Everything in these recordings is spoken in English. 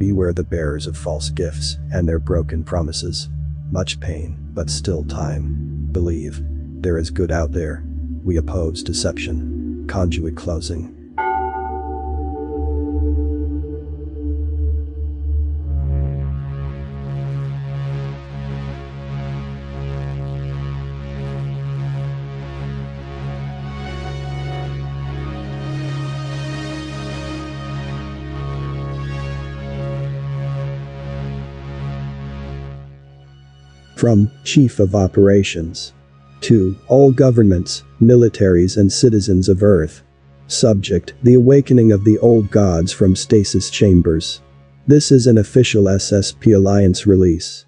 Beware the bearers of false gifts and their broken promises. Much pain, but still time. Believe. There is good out there. We oppose deception. Conduit closing. From Chief of Operations. To all governments, militaries and citizens of Earth. Subject, the awakening of the old gods from stasis chambers. This is an official SSP Alliance release.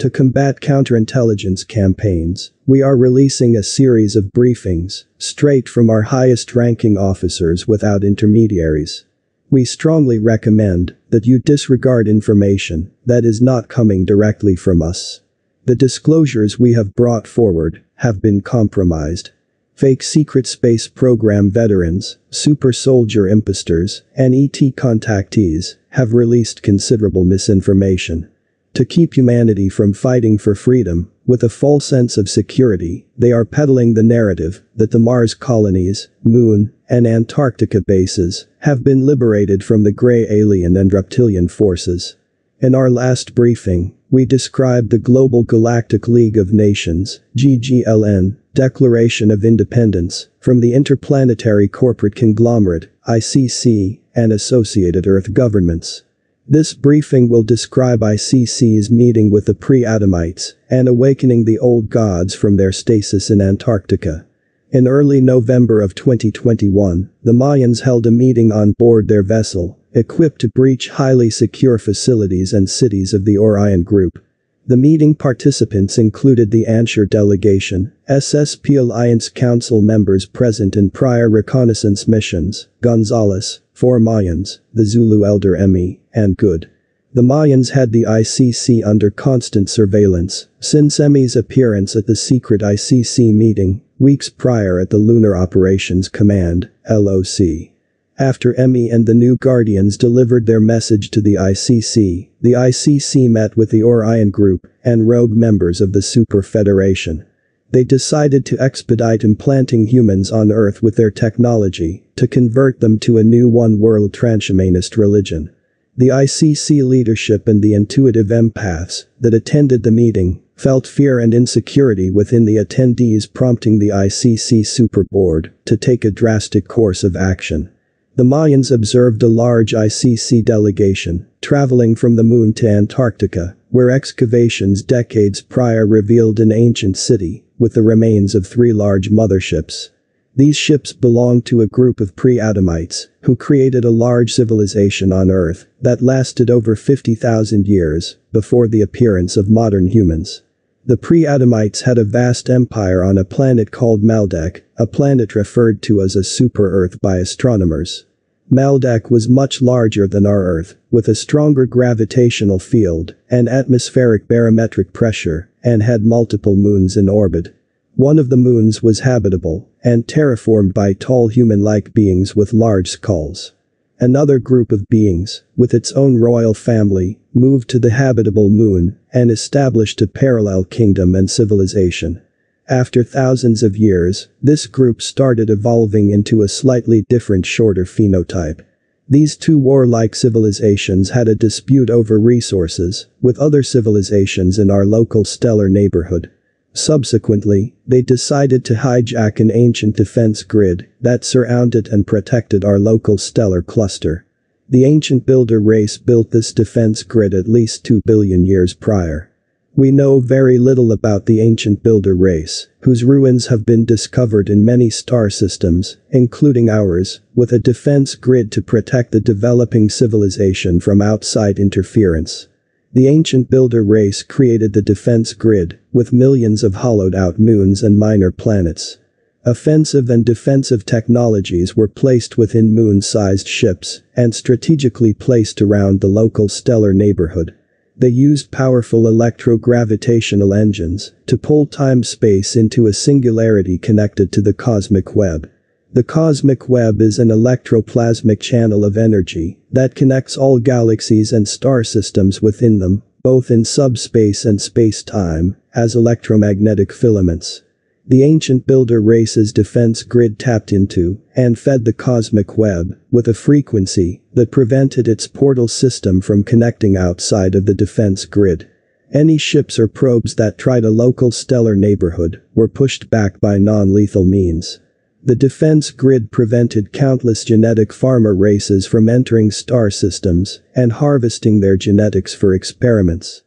To combat counterintelligence campaigns, we are releasing a series of briefings, straight from our highest ranking officers without intermediaries. We strongly recommend that you disregard information that is not coming directly from us. The disclosures we have brought forward have been compromised. Fake secret space program veterans, super soldier imposters, and ET contactees have released considerable misinformation. To keep humanity from fighting for freedom, with a false sense of security, they are peddling the narrative that the Mars colonies, Moon, and Antarctica bases have been liberated from the gray alien and reptilian forces. In our last briefing, we described the Global Galactic League of Nations, GGLN, Declaration of Independence, from the interplanetary corporate conglomerate, ICC, and associated Earth governments. This briefing will describe ICC's meeting with the pre-Adamites and awakening the old gods from their stasis in Antarctica. In early November of 2021, the Mayans held a meeting on board their vessel, equipped to breach highly secure facilities and cities of the Orion Group. The meeting participants included the Anshar delegation, SSP Alliance Council members present in prior reconnaissance missions, Gonzalez, four Mayans, the Zulu elder Emmy, and Goode. The Mayans had the ICC under constant surveillance since Emmy's appearance at the secret ICC meeting weeks prior at the Lunar Operations Command, LOC. After Emmy and the new Guardians delivered their message to the ICC, the ICC met with the Orion Group and rogue members of the Super Federation. They decided to expedite implanting humans on Earth with their technology to convert them to a new one-world transhumanist religion. The ICC leadership and the intuitive empaths that attended the meeting felt fear and insecurity within the attendees prompting the ICC Super Board to take a drastic course of action. The Mayans observed a large ICC delegation traveling from the moon to Antarctica, where excavations decades prior revealed an ancient city with the remains of three large motherships these ships belonged to a group of pre-Adamites who created a large civilization on Earth that lasted over 50,000 years before the appearance of modern humans. The pre-Adamites had a vast empire on a planet called Maldek, a planet referred to as a super-Earth by astronomers. Maldek was much larger than our Earth, with a stronger gravitational field and atmospheric barometric pressure, and had multiple moons in orbit. One of the moons was habitable and terraformed by tall human-like beings with large skulls. Another group of beings, with its own royal family, moved to the habitable moon and established a parallel kingdom and civilization. After thousands of years, this group started evolving into a slightly different shorter phenotype. These two warlike civilizations had a dispute over resources with other civilizations in our local stellar neighborhood. Subsequently, they decided to hijack an ancient defense grid that surrounded and protected our local stellar cluster. The ancient builder race built this defense grid at least 2 billion years prior. We know very little about the ancient builder race, whose ruins have been discovered in many star systems, including ours, with a defense grid to protect the developing civilization from outside interference. The ancient builder race created the defense grid, with millions of hollowed-out moons and minor planets. Offensive and defensive technologies were placed within moon-sized ships and strategically placed around the local stellar neighborhood. They used powerful electrogravitational engines to pull time-space into a singularity connected to the cosmic web. The cosmic web is an electroplasmic channel of energy that connects all galaxies and star systems within them, both in subspace and space-time, as electromagnetic filaments. The ancient builder race's defense grid tapped into and fed the cosmic web with a frequency that prevented its portal system from connecting outside of the defense grid. Any ships or probes that tried a local stellar neighborhood were pushed back by non-lethal means. The defense grid prevented countless genetic farmer races from entering star systems and harvesting their genetics for experiments.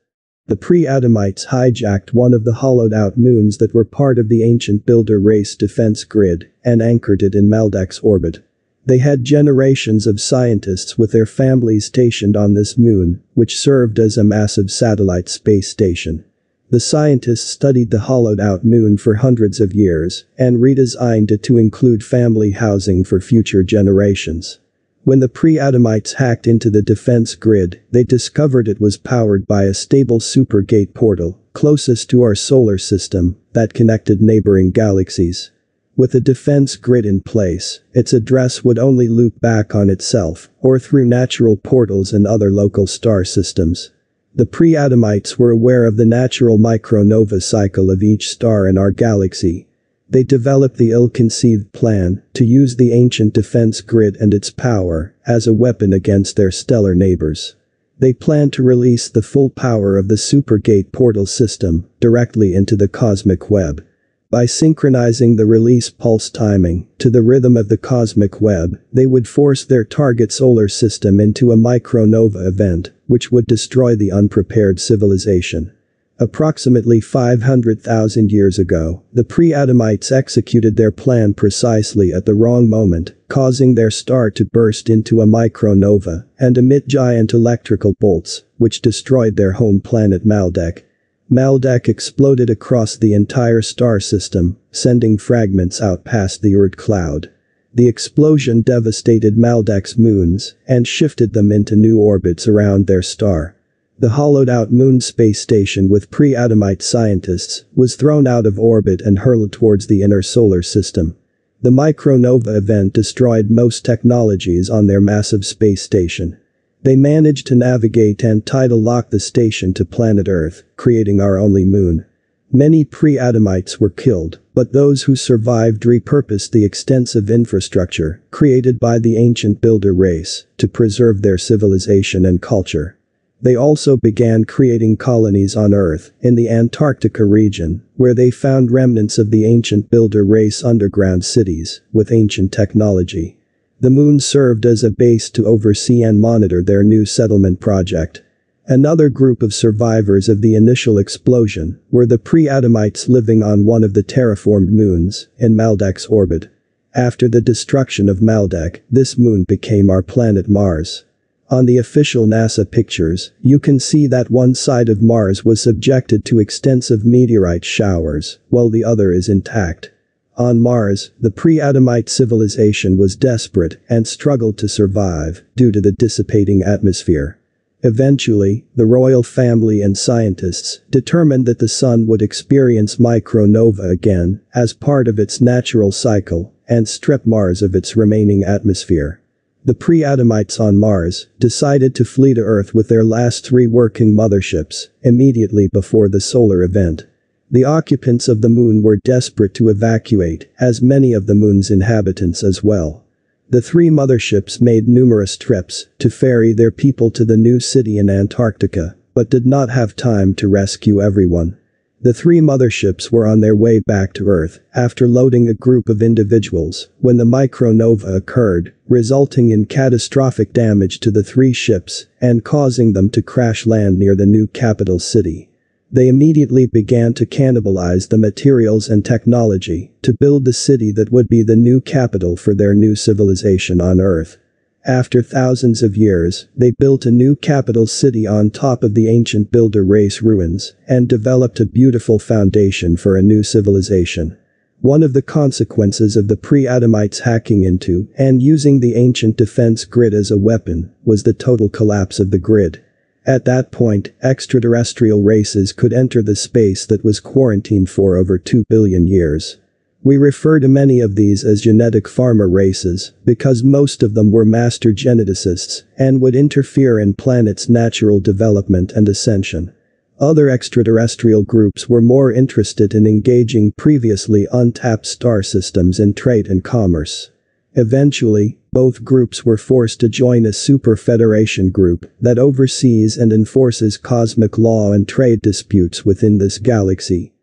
The pre-Adamites hijacked one of the hollowed-out moons that were part of the ancient builder race defense grid and anchored it in Maldek's orbit. They had generations of scientists with their families stationed on this moon, which served as a massive satellite space station. The scientists studied the hollowed-out moon for hundreds of years and redesigned it to include family housing for future generations. When the pre-Adamites hacked into the defense grid, they discovered it was powered by a stable supergate portal, closest to our solar system, that connected neighboring galaxies. With a defense grid in place, its address would only loop back on itself, or through natural portals and other local star systems. The pre-Adamites were aware of the natural micronova cycle of each star in our galaxy, they developed the ill-conceived plan to use the ancient defense grid and its power as a weapon against their stellar neighbors. They planned to release the full power of the Supergate portal system directly into the cosmic web. By synchronizing the release pulse timing to the rhythm of the cosmic web, they would force their target solar system into a micronova event, which would destroy the unprepared civilization. Approximately 500,000 years ago, the pre-Adamites executed their plan precisely at the wrong moment, causing their star to burst into a micronova and emit giant electrical bolts, which destroyed their home planet Maldek. Maldek exploded across the entire star system, sending fragments out past the Oort cloud. The explosion devastated Maldek's moons and shifted them into new orbits around their star. The hollowed-out moon space station with pre-Adamite scientists was thrown out of orbit and hurled towards the inner solar system. The micronova event destroyed most technologies on their massive space station. They managed to navigate and tidal lock the station to planet Earth, creating our only moon. Many pre-Adamites were killed, but those who survived repurposed the extensive infrastructure created by the ancient builder race to preserve their civilization and culture. They also began creating colonies on Earth, in the Antarctica region, where they found remnants of the ancient builder race underground cities, with ancient technology. The moon served as a base to oversee and monitor their new settlement project. Another group of survivors of the initial explosion were the pre-Adamites living on one of the terraformed moons, in Maldek's orbit. After the destruction of Maldek, this moon became our planet Mars. On the official NASA pictures, you can see that one side of Mars was subjected to extensive meteorite showers, while the other is intact. On Mars, the pre-Adamite civilization was desperate and struggled to survive due to the dissipating atmosphere. Eventually, the royal family and scientists determined that the sun would experience micronova again as part of its natural cycle and strip Mars of its remaining atmosphere. The pre-Adamites on Mars decided to flee to Earth with their last three working motherships immediately before the solar event. The occupants of the moon were desperate to evacuate, as many of the moon's inhabitants as well. The three motherships made numerous trips to ferry their people to the new city in Antarctica, but did not have time to rescue everyone. The three motherships were on their way back to Earth after loading a group of individuals when the micronova occurred, resulting in catastrophic damage to the three ships and causing them to crash land near the new capital city. They immediately began to cannibalize the materials and technology to build the city that would be the new capital for their new civilization on Earth. After thousands of years, they built a new capital city on top of the ancient builder race ruins and developed a beautiful foundation for a new civilization. One of the consequences of the pre-Adamites hacking into and using the ancient defense grid as a weapon was the total collapse of the grid. At that point, extraterrestrial races could enter the space that was quarantined for over 2 billion years. We refer to many of these as genetic farmer races because most of them were master geneticists and would interfere in planet's natural development and ascension. Other extraterrestrial groups were more interested in engaging previously untapped star systems in trade and commerce. Eventually, both groups were forced to join a super federation group that oversees and enforces cosmic law and trade disputes within this galaxy.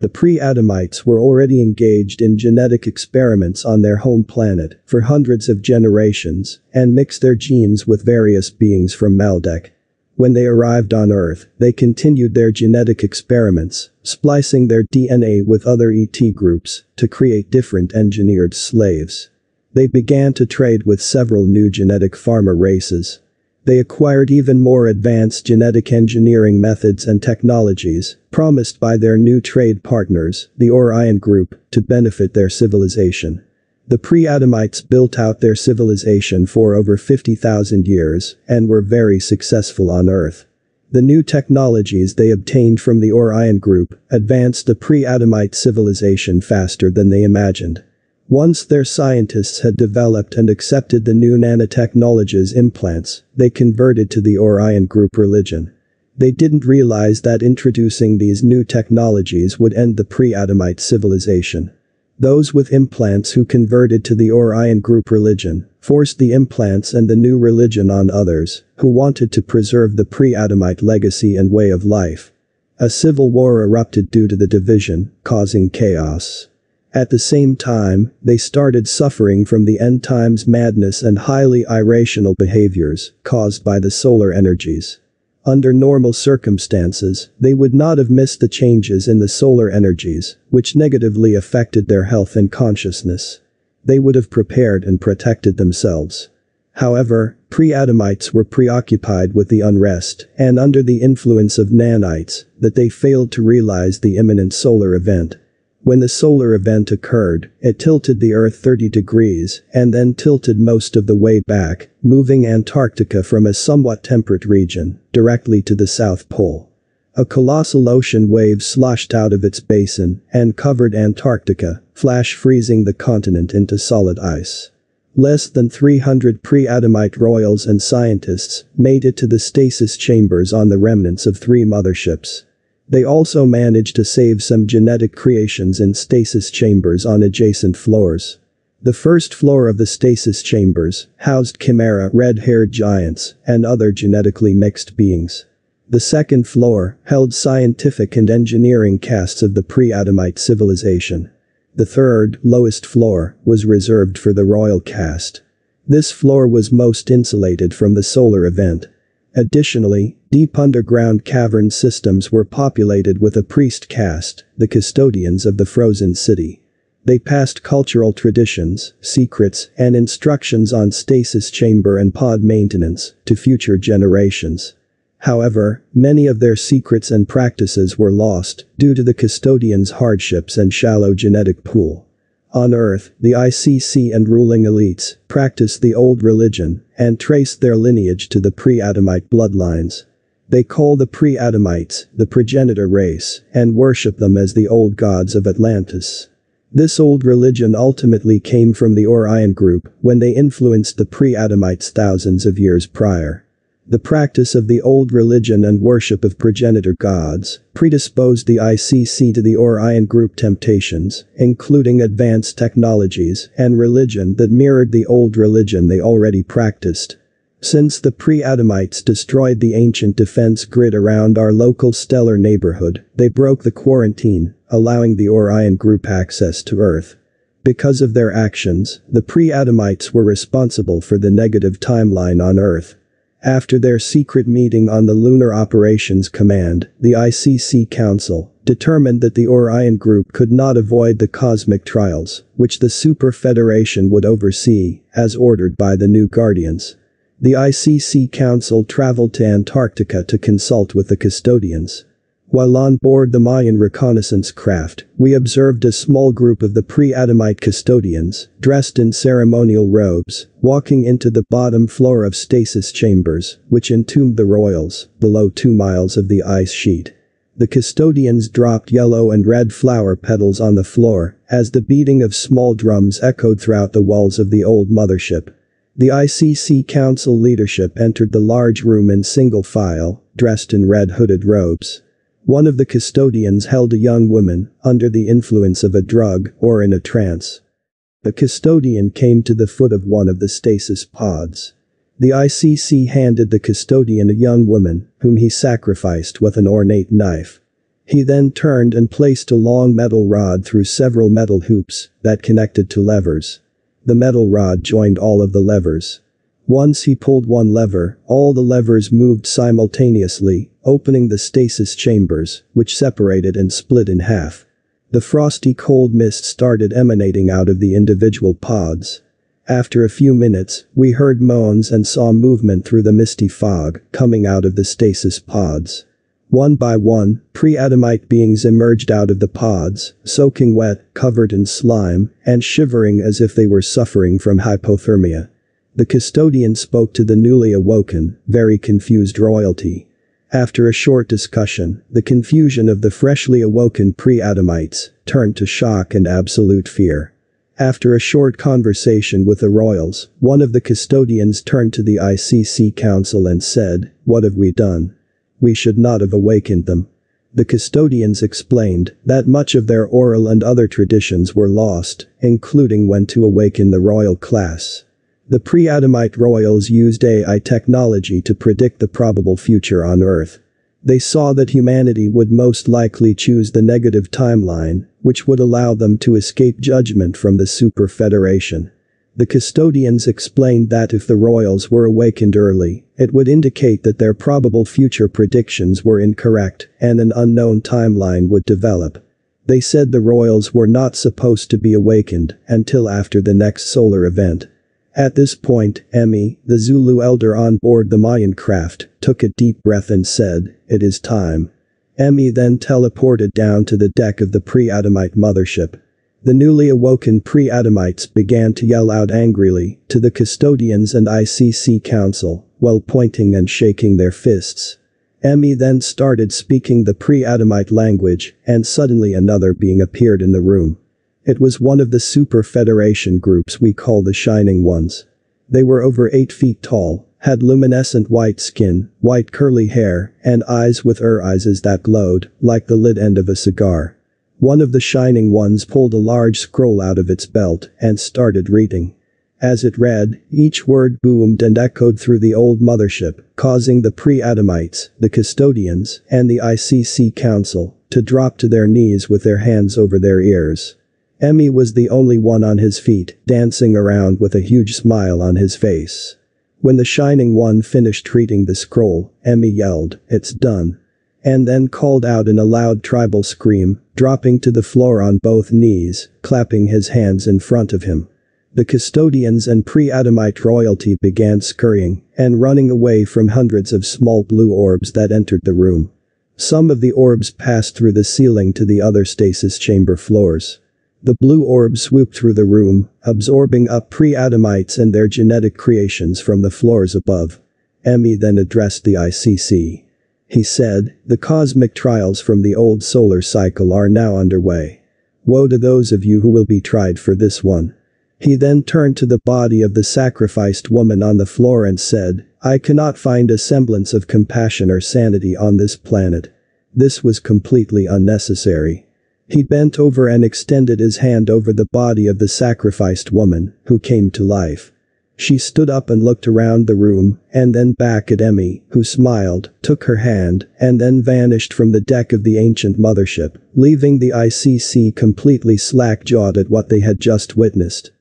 The pre-Adamites were already engaged in genetic experiments on their home planet for hundreds of generations and mixed their genes with various beings from Maldek. When they arrived on Earth, they continued their genetic experiments, splicing their DNA with other ET groups to create different engineered slaves. They began to trade with several new genetic farmer races. They acquired even more advanced genetic engineering methods and technologies, promised by their new trade partners, the Orion Group, to benefit their civilization. The pre-Adamites built out their civilization for over 50,000 years and were very successful on Earth. The new technologies they obtained from the Orion group advanced the pre-Adamite civilization faster than they imagined. Once their scientists had developed and accepted the new nanotechnologies implants, they converted to the Orion group religion. They didn't realize that introducing these new technologies would end the pre-Adamite civilization. Those with implants who converted to the Orion group religion forced the implants and the new religion on others who wanted to preserve the pre-Adamite legacy and way of life. A civil war erupted due to the division, causing chaos. At the same time, they started suffering from the end times madness and highly irrational behaviors caused by the solar energies. Under normal circumstances, they would not have missed the changes in the solar energies, which negatively affected their health and consciousness. They would have prepared and protected themselves. However, pre-Adamites were preoccupied with the unrest and under the influence of nanites that they failed to realize the imminent solar event. When the solar event occurred, it tilted the Earth 30 degrees and then tilted most of the way back, moving Antarctica from a somewhat temperate region directly to the South Pole. A colossal ocean wave sloshed out of its basin and covered Antarctica, flash freezing the continent into solid ice. Less than 300 pre-Adamite royals and scientists made it to the stasis chambers on the remnants of three motherships. They also managed to save some genetic creations in stasis chambers on adjacent floors. The first floor of the stasis chambers housed chimera red-haired giants and other genetically mixed beings. The second floor held scientific and engineering casts of the pre-Adamite civilization. The third, lowest floor, was reserved for the royal caste. This floor was most insulated from the solar event. Additionally, deep underground cavern systems were populated with a priest caste, the custodians of the frozen city. They passed cultural traditions, secrets, and instructions on stasis chamber and pod maintenance to future generations. However, many of their secrets and practices were lost due to the custodians' hardships and shallow genetic pool. On Earth, the ICC and ruling elites practiced the old religion and traced their lineage to the pre-Adamite bloodlines. They call the pre-Adamites the progenitor race and worship them as the old gods of Atlantis. This old religion ultimately came from the Orion group when they influenced the pre-Adamites thousands of years prior. The practice of the old religion and worship of progenitor gods predisposed the ICC to the Orion group temptations, including advanced technologies and religion that mirrored the old religion they already practiced. Since the pre-Adamites destroyed the ancient defense grid around our local stellar neighborhood, they broke the quarantine, allowing the Orion group access to Earth. Because of their actions, the pre-Adamites were responsible for the negative timeline on Earth. After their secret meeting on the Lunar Operations Command, the ICC Council determined that the Orion Group could not avoid the cosmic trials, which the Super Federation would oversee, as ordered by the new Guardians. The ICC Council traveled to Antarctica to consult with the custodians. While on board the Mayan reconnaissance craft, we observed a small group of the pre-Adamite custodians, dressed in ceremonial robes, walking into the bottom floor of stasis chambers, which entombed the royals, below two miles of the ice sheet. The custodians dropped yellow and red flower petals on the floor as the beating of small drums echoed throughout the walls of the old mothership. The ICC Council leadership entered the large room in single file, dressed in red hooded robes. One of the custodians held a young woman, under the influence of a drug or in a trance. The custodian came to the foot of one of the stasis pods. The ICC handed the custodian a young woman, whom he sacrificed with an ornate knife. He then turned and placed a long metal rod through several metal hoops that connected to levers. The metal rod joined all of the levers. Once he pulled one lever, all the levers moved simultaneously, opening the stasis chambers, which separated and split in half. The frosty cold mist started emanating out of the individual pods. After a few minutes, we heard moans and saw movement through the misty fog coming out of the stasis pods. One by one, pre-Adamite beings emerged out of the pods, soaking wet, covered in slime, and shivering as if they were suffering from hypothermia. The custodian spoke to the newly awoken, very confused royalty. After a short discussion, the confusion of the freshly awoken pre-Adamites turned to shock and absolute fear. After a short conversation with the royals, one of the custodians turned to the ICC council and said, what have we done? We should not have awakened them. The custodians explained that much of their oral and other traditions were lost, including when to awaken the royal class. The pre-Adamite royals used AI technology to predict the probable future on Earth. They saw that humanity would most likely choose the negative timeline, which would allow them to escape judgment from the Super Federation. The custodians explained that if the royals were awakened early, it would indicate that their probable future predictions were incorrect and an unknown timeline would develop. They said the royals were not supposed to be awakened until after the next solar event. At this point, Emmy, the Zulu elder on board the Mayan craft, took a deep breath and said, it is time. Emmy then teleported down to the deck of the pre-Adamite mothership. The newly awoken pre-Adamites began to yell out angrily to the custodians and ICC council while pointing and shaking their fists. Emmy then started speaking the pre-Adamite language and suddenly another being appeared in the room. It was one of the Super Federation groups we call the Shining Ones. They were over 8 feet tall, had luminescent white skin, white curly hair, and eyes with ur eyes that glowed, like the lid end of a cigar. One of the Shining Ones pulled a large scroll out of its belt and started reading. As it read, each word boomed and echoed through the old mothership, causing the pre-Adamites, the custodians, and the ICC council to drop to their knees with their hands over their ears. Emmy was the only one on his feet, dancing around with a huge smile on his face. When the Shining One finished reading the scroll, Emmy yelled, it's done. And then called out in a loud tribal scream, dropping to the floor on both knees, clapping his hands in front of him. The custodians and pre-Adamite royalty began scurrying and running away from hundreds of small blue orbs that entered the room. Some of the orbs passed through the ceiling to the other stasis chamber floors. The blue orb swooped through the room, absorbing up pre-Adamites and their genetic creations from the floors above. Emmy then addressed the ICC. He said, the cosmic trials from the old solar cycle are now underway. Woe to those of you who will be tried for this one. He then turned to the body of the sacrificed woman on the floor and said, I cannot find a semblance of compassion or sanity on this planet. This was completely unnecessary. He bent over and extended his hand over the body of the sacrificed woman, who came to life. She stood up and looked around the room, and then back at Emmy, who smiled, took her hand, and then vanished from the deck of the ancient mothership, leaving the ICC completely slack-jawed at what they had just witnessed.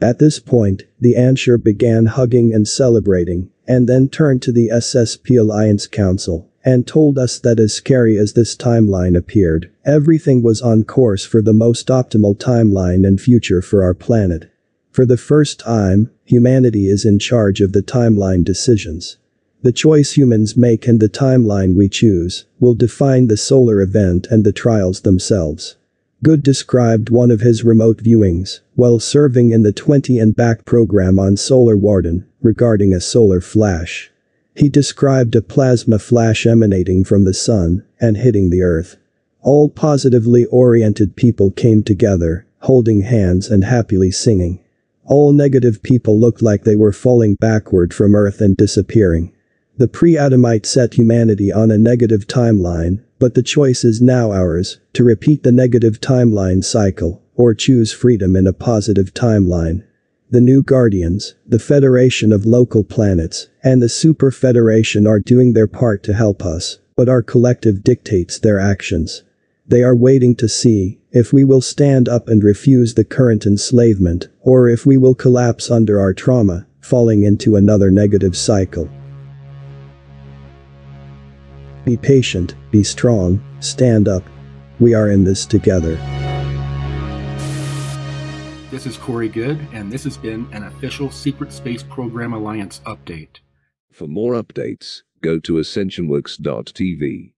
At this point, the Anshar began hugging and celebrating, and then turned to the SSP Alliance Council, and told us that as scary as this timeline appeared, everything was on course for the most optimal timeline and future for our planet. For the first time, humanity is in charge of the timeline decisions. The choice humans make and the timeline we choose will define the solar event and the trials themselves. Goode described one of his remote viewings while serving in the 20 and back program on Solar Warden regarding a solar flash. He described a plasma flash emanating from the sun and hitting the earth. All positively oriented people came together, holding hands and happily singing. All negative people looked like they were falling backward from earth and disappearing. The pre-Adamite set humanity on a negative timeline, but the choice is now ours, to repeat the negative timeline cycle, or choose freedom in a positive timeline. The New Guardians, the Federation of Local Planets, and the Super Federation are doing their part to help us, but our collective dictates their actions. They are waiting to see if we will stand up and refuse the current enslavement, or if we will collapse under our trauma, falling into another negative cycle. Be patient, be strong, stand up. We are in this together. This is Corey Goode, and this has been an official Secret Space Program Alliance update. For more updates, go to ascensionworks.tv.